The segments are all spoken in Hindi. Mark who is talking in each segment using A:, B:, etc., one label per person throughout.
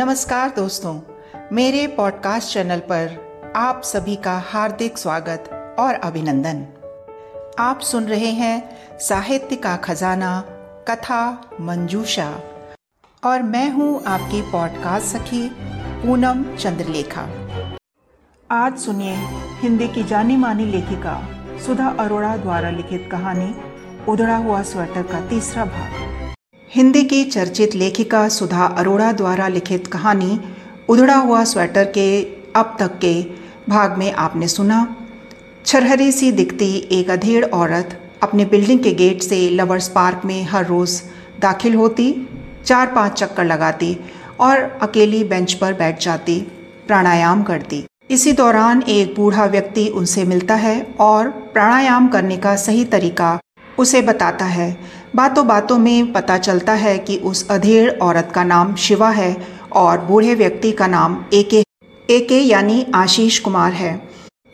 A: नमस्कार दोस्तों, मेरे पॉडकास्ट चैनल पर आप सभी का हार्दिक स्वागत और अभिनंदन। आप सुन रहे हैं साहित्य का खजाना, कथा, मंजूषा। और मैं हूँ आपकी पॉडकास्ट सखी, पूनम चंद्रलेखा। आज सुनिए हिंदी की जानी मानी लेखिका सुधा अरोड़ा द्वारा लिखित कहानी, उधड़ा हुआ स्वेटर का तीसरा भाग। हिंदी की चर्चित लेखिका सुधा अरोड़ा द्वारा लिखित कहानी, उधड़ा हुआ स्वेटर के अब तक के भाग में आपने सुना। छरहरी सी दिखती एक अधेड़ औरत अपने बिल्डिंग के गेट से लवर्स पार्क में हर रोज़ दाखिल होती, चार पाँच चक्कर लगाती और अकेली बेंच पर बैठ जाती, प्राणायाम करती। इसी दौरान एक बूढ़ा व्यक्ति उनसे मिलता है और प्राणायाम करने का सही तरीका उसे बताता है। बातों बातों में पता चलता है कि उस अधेड़ औरत का नाम शिवा है और बूढ़े व्यक्ति का नाम एके एके यानी आशीष कुमार है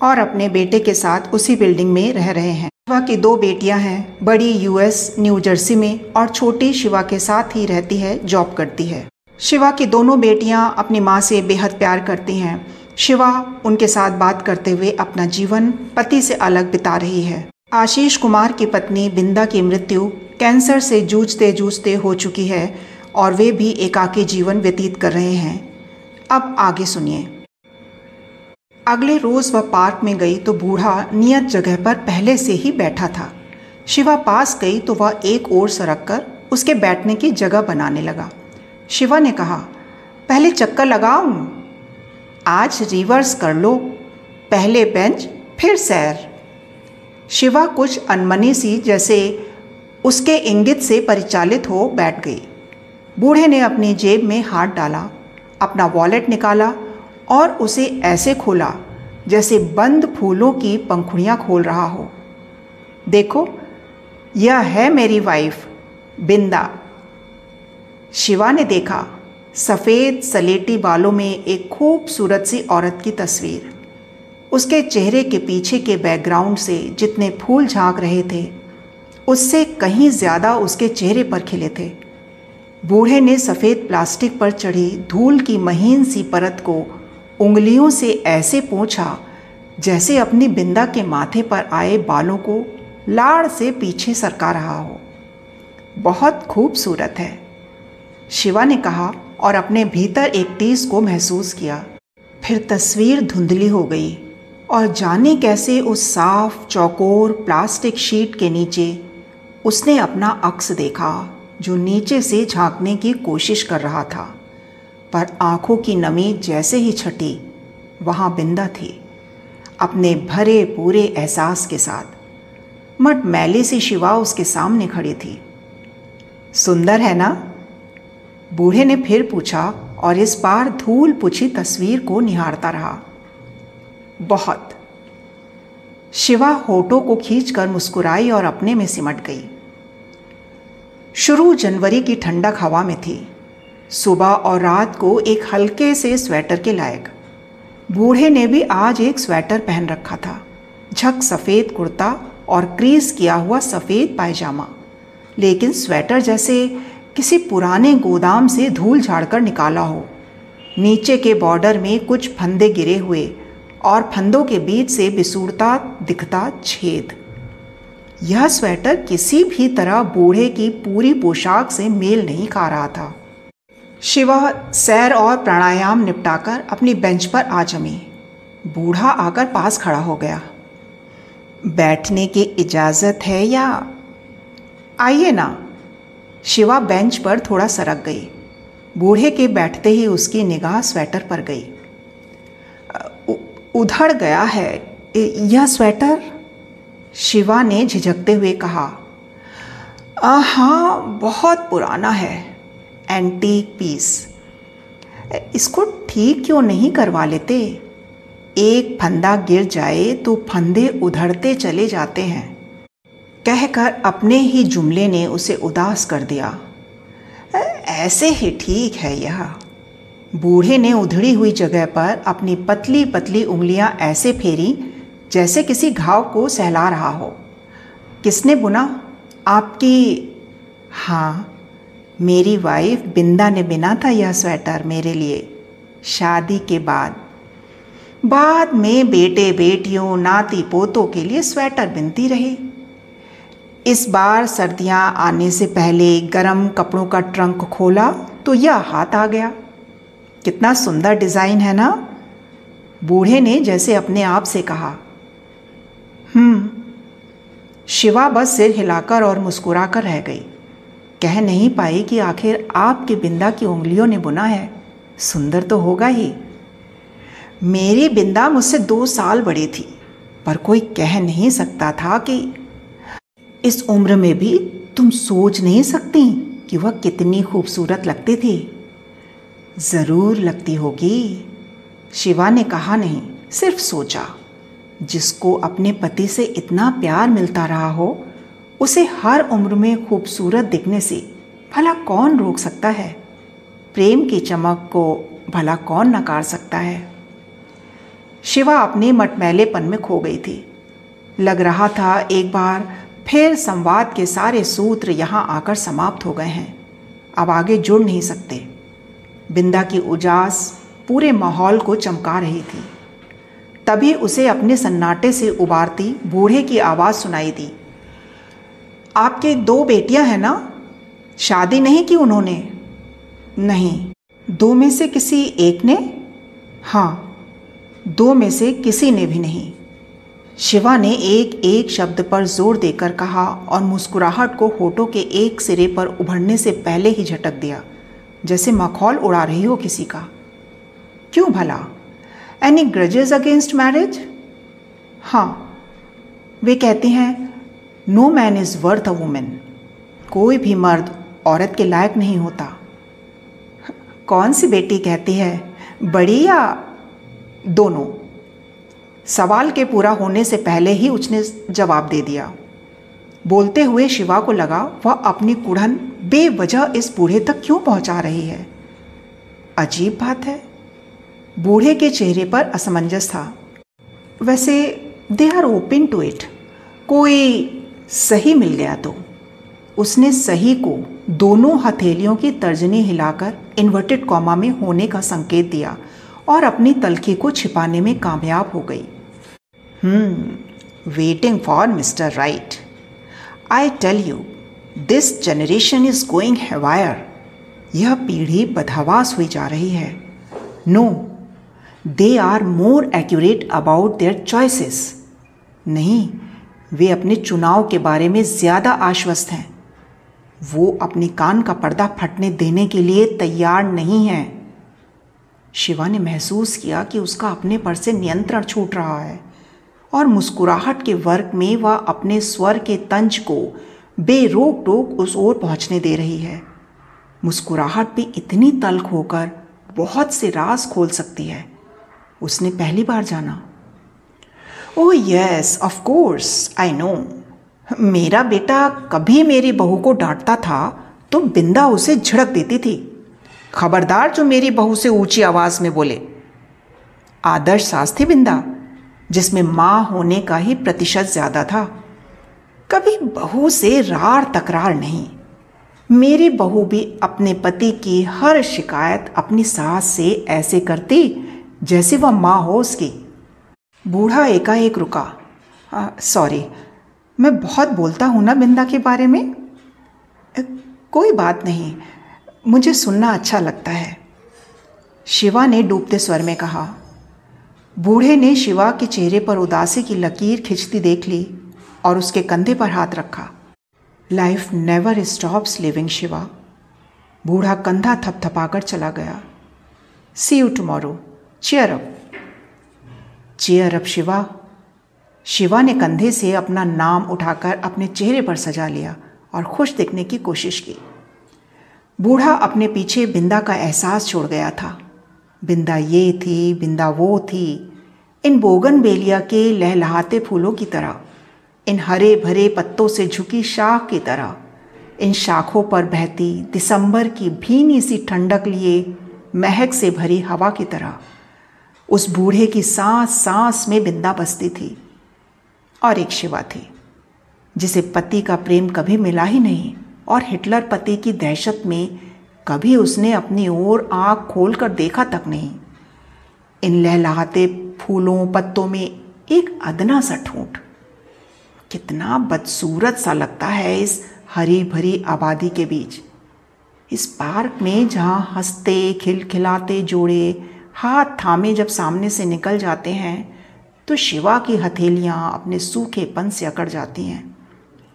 A: और अपने बेटे के साथ उसी बिल्डिंग में रह रहे हैं। शिवा की दो बेटियाँ हैं, बड़ी यूएस, न्यू जर्सी में और छोटी शिवा के साथ ही रहती है, जॉब करती है। शिवा की दोनों बेटियाँ अपनी माँ से बेहद प्यार करती हैं। शिवा उनके साथ बात करते हुए अपना जीवन पति से अलग बिता रही है। आशीष कुमार की पत्नी बिंदा की मृत्यु कैंसर से जूझते जूझते हो चुकी है और वे भी एकाकी जीवन व्यतीत कर रहे हैं। अब आगे सुनिए। अगले रोज वह पार्क में गई तो बूढ़ा नियत जगह पर पहले से ही बैठा था। शिवा पास गई तो वह एक ओर सरक कर उसके बैठने की जगह बनाने लगा। शिवा ने कहा, पहले चक्कर लगाऊँ? आज रिवर्स कर लो। पहले बेंच, फिर सैर। शिवा कुछ अनमनी सी जैसे उसके इंगित से परिचालित हो बैठ गई। बूढ़े ने अपनी जेब में हाथ डाला, अपना वॉलेट निकाला और उसे ऐसे खोला जैसे बंद फूलों की पंखुड़ियाँ खोल रहा हो। देखो, यह है मेरी वाइफ बिंदा। शिवा ने देखा, सफ़ेद सलेटी बालों में एक खूबसूरत सी औरत की तस्वीर। उसके चेहरे के पीछे के बैकग्राउंड से जितने फूल झाँक रहे थे उससे कहीं ज़्यादा उसके चेहरे पर खिले थे। बूढ़े ने सफ़ेद प्लास्टिक पर चढ़ी धूल की महीन सी परत को उंगलियों से ऐसे पोंछा, जैसे अपनी बिंदा के माथे पर आए बालों को लाड़ से पीछे सरका रहा हो। बहुत खूबसूरत है, शिवा ने कहा और अपने भीतर एक टीस को महसूस किया। फिर तस्वीर धुंधली हो गई और जाने कैसे उस साफ़, चौकोर, प्लास्टिक शीट के नीचे उसने अपना अक्स देखा, जो नीचे से झांकने की कोशिश कर रहा था। पर आँखों की नमी जैसे ही छटी, वहाँ बिंदा थी, अपने भरे पूरे एहसास के साथ। मट मैली सी शिवा उसके सामने खड़ी थी। सुंदर है ना? बूढ़े ने फिर पूछा और इस बार धूल पुछी तस्वीर को निहारता रहा। बहुत। शिवा होठों को खींचकर मुस्कुराई और अपने में सिमट गई। शुरू जनवरी की ठंडक हवा में थी। सुबह और रात को एक हल्के से स्वेटर के लायक। बूढ़े ने भी आज एक स्वेटर पहन रखा था। झक सफ़ेद कुर्ता और क्रीज किया हुआ सफ़ेद पायजामा। लेकिन स्वेटर जैसे किसी पुराने गोदाम से धूल झाड़कर निकाला हो। नीचे के बॉर्डर में कुछ फंदे गिरे हुए और फंदों के बीच से बिसूरता दिखता छेद। यह स्वेटर किसी भी तरह बूढ़े की पूरी पोशाक से मेल नहीं खा रहा था। शिवा सैर और प्राणायाम निपटाकर अपनी बेंच पर आ जमी। बूढ़ा आकर पास खड़ा हो गया। बैठने की इजाज़त है या? आइए ना। शिवा बेंच पर थोड़ा सरक गई। बूढ़े के बैठते ही उसकी निगाह स्वेटर पर गई। उधड़ गया है। यह स्वेटर? शिवा ने झिझकते हुए कहा हाँ बहुत पुराना है एंटीक पीस इसको ठीक क्यों नहीं करवा लेते? एक फंदा गिर जाए तो फंदे उधड़ते चले जाते हैं. कहकर अपने ही जुमले ने उसे उदास कर दिया। ऐसे ही ठीक है यह. बूढ़े ने उधड़ी हुई जगह पर अपनी पतली पतली उंगलियाँ ऐसे फेरी जैसे किसी घाव को सहला रहा हो। किसने बुना? आपकी हाँ मेरी वाइफ बिंदा ने बिना था यह स्वेटर मेरे लिए। शादी के बाद। बाद में बेटे, बेटियों, नाती, पोतों के लिए स्वेटर बिनती रही। इस बार सर्दियाँ आने से पहले गर्म कपड़ों का ट्रंक खोला तो यह हाथ आ गया। कितना सुंदर डिज़ाइन है ना? बूढ़े ने जैसे अपने आप से कहा शिवा बस सिर हिलाकर और मुस्कुराकर रह गई। कह नहीं पाई कि आखिर आपके बिंदा की उंगलियों ने बुना है। सुंदर तो होगा ही। मेरी बिंदा मुझसे दो साल बड़ी थी, पर कोई कह नहीं सकता था कि इस उम्र में भी तुम सोच नहीं सकती कि वह कितनी खूबसूरत लगती थी। ज़रूर लगती होगी। शिवा ने कहा नहीं, सिर्फ़ सोचा। जिसको अपने पति से इतना प्यार मिलता रहा हो, उसे हर उम्र में खूबसूरत दिखने से भला कौन रोक सकता है? प्रेम की चमक को भला कौन नकार सकता है? शिवा अपने मटमैलेपन में खो गई थी। लग रहा था एक बार फिर संवाद के सारे सूत्र यहाँ आकर समाप्त हो गए हैं। अब आगे जुड़ नहीं सकते। बिंदा की उजास पूरे माहौल को चमका रही थी। तभी उसे अपने सन्नाटे से उबारती, बूढ़े की आवाज़ सुनाई दी। आपके दो बेटियाँ हैं ना? शादी नहीं की उन्होंने? नहीं। दो में से किसी एक ने? हाँ। दो में से किसी ने भी नहीं। शिवा ने एक एक शब्द पर ज़ोर देकर कहा और मुस्कुराहट को होठों के एक सिरे पर उभरने से पहले ही झटक दिया, जैसे मखौल उड़ा रही हो किसी का। क्यों भला? एनी ग्रजेज अगेंस्ट मैरिज हाँ वे कहते हैं no man is worth a woman कोई भी मर्द औरत के लायक नहीं होता. कौन सी बेटी कहती है, बड़ी या दोनों? सवाल के पूरा होने से पहले ही उसने जवाब दे दिया। बोलते हुए शिवा को लगा, वह अपनी कुढ़न बेवजह इस बूढ़े तक क्यों पहुँचा रही है? अजीब बात है। बूढ़े के चेहरे पर असमंजस था। वैसे they are open to it कोई सही मिल गया तो। उसने सही को दोनों हथेलियों की तर्जनी हिलाकर इन्वर्टेड कॉमा में होने का संकेत दिया और अपनी तलखी को छिपाने में कामयाब हो गई। हम्म waiting for mister right I tell you this generation is going haywire यह पीढ़ी बदहवास हुई जा रही है। No they are more accurate about their choices नहीं, वे अपने चुनाव के बारे में ज़्यादा आश्वस्त हैं। वो अपने कान का पर्दा फटने देने के लिए तैयार नहीं हैं। शिवा ने महसूस किया कि उसका अपने पर से नियंत्रण छूट रहा है और मुस्कुराहट के वर्ग में वह अपने स्वर के तंज को बेरोक टोक उस ओर पहुँचने दे रही है। मुस्कुराहट भी इतनी तल्ख होकर बहुत से राज खोल सकती है। उसने पहली बार जाना। ओह yes of course I know मेरा बेटा कभी मेरी बहू को डांटता था तो बिंदा उसे झड़क देती थी। खबरदार जो मेरी बहू से ऊँची आवाज़ में बोले, आदर्श सास थी बिंदा, जिसमें माँ होने का ही प्रतिशत ज़्यादा था। कभी बहू से रार तकरार नहीं। मेरी बहू भी अपने पति की हर शिकायत अपनी सास से ऐसे करती जैसे वह माँ हो उसकी। बूढ़ा एकाएक रुका। सॉरी, मैं बहुत बोलता हूँ ना बिंदा के बारे में? कोई बात नहीं, मुझे सुनना अच्छा लगता है। शिवा ने डूबते स्वर में कहा। बूढ़े ने शिवा के चेहरे पर उदासी की लकीर खिंचती देख ली और उसके कंधे पर हाथ रखा। Life never stops living Shiva. बूढ़ा कंधा थपथपाकर चला गया। See you tomorrow cheer up cheer up Shiva Shiva ने कंधे से अपना नाम उठाकर अपने चेहरे पर सजा लिया और खुश दिखने की कोशिश की। बूढ़ा अपने पीछे बिंदा का एहसास छोड़ गया था। बिंदा ये थी, बिंदा वो थी। इन बोगन बेलिया के लहलहाते फूलों की तरह, इन हरे भरे पत्तों से झुकी शाख की तरह, इन शाखों पर बहती दिसंबर की भीनी सी ठंडक लिए महक से भरी हवा की तरह। उस बूढ़े की सांस सांस में बिंदा बसती थी और एक शिवा थी, जिसे पति का प्रेम कभी मिला ही नहीं और हिटलर पति की दहशत में कभी उसने अपनी ओर आँख खोलकर देखा तक नहीं। इन लहलाते फूलों पत्तों में एक अदना सा ठूंठ। कितना बदसूरत सा लगता है इस हरी भरी आबादी के बीच। इस पार्क में जहाँ हँसते, खिलखिलाते जोड़े हाथ थामे जब सामने से निकल जाते हैं तो शिवा की हथेलियाँ अपने सूखेपन से अकड़ जाती हैं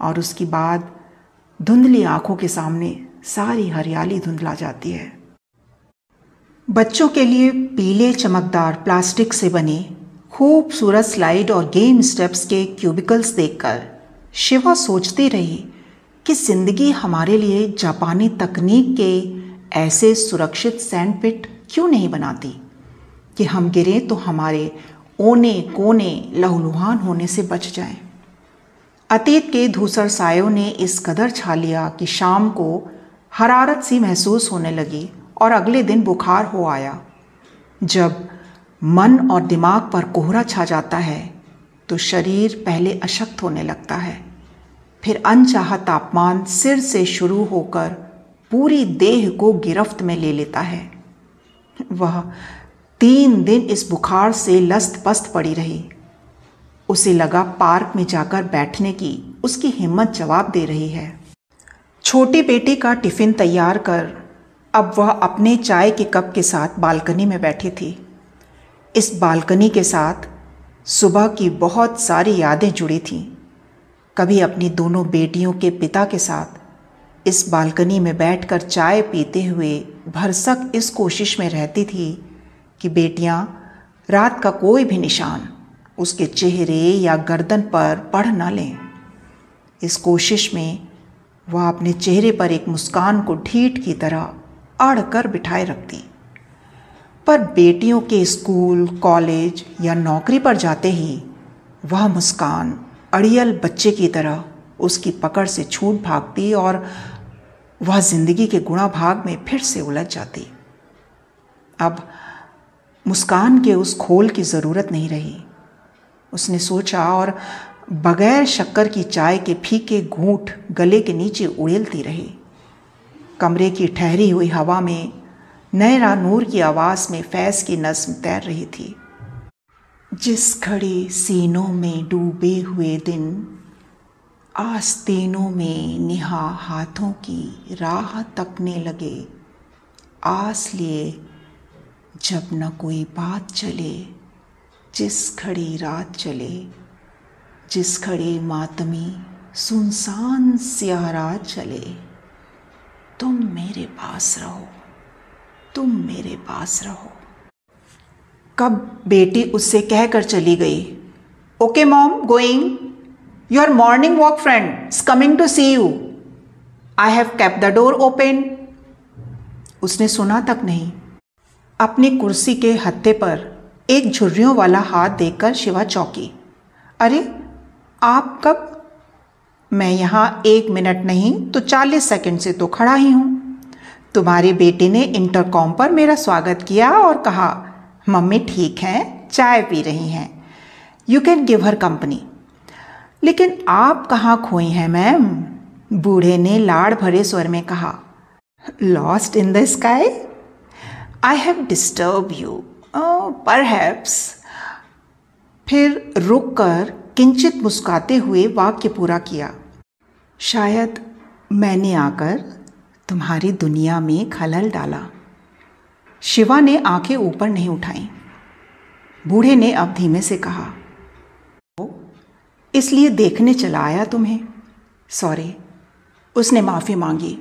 A: और उसकी बाद धुंधली आँखों के सामने सारी हरियाली धुंधला जाती है। बच्चों के लिए पीले चमकदार प्लास्टिक से बने खूबसूरत स्लाइड और गेम स्टेप्स के क्यूबिकल्स देखकर शिवा सोचती रही कि ज़िंदगी हमारे लिए जापानी तकनीक के ऐसे सुरक्षित सैंडपिट क्यों नहीं बनाती। कि हम गिरें तो हमारे ओने कोने लहूलुहान होने से बच जाएँ। अतीत के धूसर सायों ने इस कदर छा लिया कि शाम को हरारत सी महसूस होने लगी और अगले दिन बुखार हो आया। जब मन और दिमाग पर कोहरा छा जाता है तो शरीर पहले अशक्त होने लगता है। फिर अनचाहा तापमान सिर से शुरू होकर पूरी देह को गिरफ्त में ले लेता है। वह तीन दिन इस बुखार से लस्त पस्त पड़ी रही। उसे लगा पार्क में जाकर बैठने की उसकी हिम्मत जवाब दे रही है। छोटी बेटी का टिफ़िन तैयार कर अब वह अपने चाय के कप के साथ बालकनी में बैठी थी। इस बालकनी के साथ सुबह की बहुत सारी यादें जुड़ी थीं। कभी अपनी दोनों बेटियों के पिता के साथ इस बालकनी में बैठकर चाय पीते हुए भरसक इस कोशिश में रहती थी कि बेटियाँ रात का कोई भी निशान उसके चेहरे या गर्दन पर पढ़ न लें। इस कोशिश में वह अपने चेहरे पर एक मुस्कान को ढीठ की तरह अड़ कर बिठाए रखती। पर बेटियों के स्कूल, कॉलेज या नौकरी पर जाते ही वह मुस्कान अड़ियल बच्चे की तरह उसकी पकड़ से छूट भागती और वह ज़िंदगी के गुणा भाग में फिर से उलझ जाती। अब मुस्कान के उस खोल की ज़रूरत नहीं रही। उसने सोचा और बगैर शक्कर की चाय के फीके घूंट गले के नीचे उड़ेलती रही। कमरे की ठहरी हुई हवा में नयरा नूर की आवाज़ में फैज़ की नज्म तैर रही थी। जिस घड़ी सीनों में डूबे हुए दिन आस्तीनों में निहा हाथों की राह तकने लगे। आस लिए जब न कोई बात चले, जिस खड़ी रात चले, जिस घड़ी मातमी सुनसान सियारा चले, तुम मेरे पास रहो, तुम मेरे पास रहो। कब बेटी उससे कहकर चली गई okay mom going your morning walk friend is coming to see you I have kept the door open उसने सुना तक नहीं। अपनी कुर्सी के हत्थे पर एक झुर्रियों वाला हाथ देखकर शिवा चौकी। अरे, आप कब? मैं यहाँ एक मिनट नहीं तो चालीस सेकंड से तो खड़ा ही हूँ। तुम्हारे बेटे ने इंटरकॉम पर मेरा स्वागत किया और कहा, मम्मी ठीक हैं, चाय पी रही हैं। You can give her company लेकिन आप कहाँ खोई हैं, मैम? बूढ़े ने लाड़ भरे स्वर में कहा lost in the sky I have disturb you पर फिर रुक कर किंचित मुस्काते हुए वाक्य पूरा किया। शायद मैंने आकर तुम्हारी दुनिया में खलल डाला। शिवा ने आँखें ऊपर नहीं उठाई। बूढ़े ने अब धीमे से कहा इसलिए देखने चला आया तुम्हें? सॉरी, उसने माफ़ी मांगी।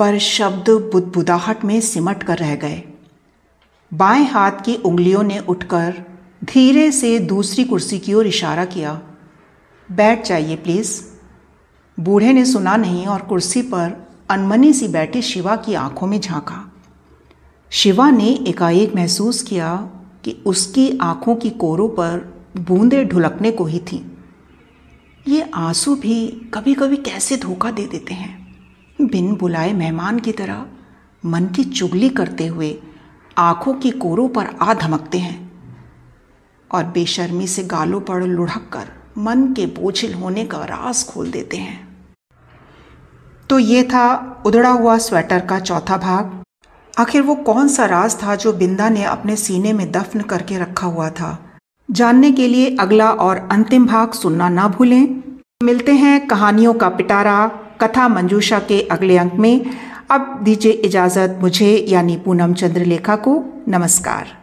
A: पर शब्द बुदबुदाहट में सिमट कर रह गए। बाएँ हाथ की उंगलियों ने उठकर धीरे से दूसरी कुर्सी की ओर इशारा किया। बैठ जाइए, प्लीज़। बूढ़े ने सुना नहीं और कुर्सी पर अनमनी सी बैठी शिवा की आँखों में झांका। शिवा ने एकाएक महसूस किया कि उसकी आँखों की कोरों पर बूंदे ढुलकने को ही थीं। ये आँसू भी कभी कभी कैसे धोखा दे देते हैं? बिन बुलाए मेहमान की तरह मन की चुगली करते हुए आँखों की कोरों पर आ धमकते हैं और बेशर्मी से गालों पर लुढ़क कर मन के बोझिल होने का राज खोल देते हैं। तो ये था उधड़ा हुआ स्वेटर का चौथा भाग। आखिर वो कौन सा राज था जो बिंदा ने अपने सीने में दफन करके रखा हुआ था? जानने के लिए अगला और अंतिम भाग सुनना ना भूलें। मिलते हैं कहानियों का पिटारा। कथा मंजूषा के अगले अंक में। अब दीजिए इजाज़त मुझे, यानी पूनम चंद्रलेखा को। नमस्कार।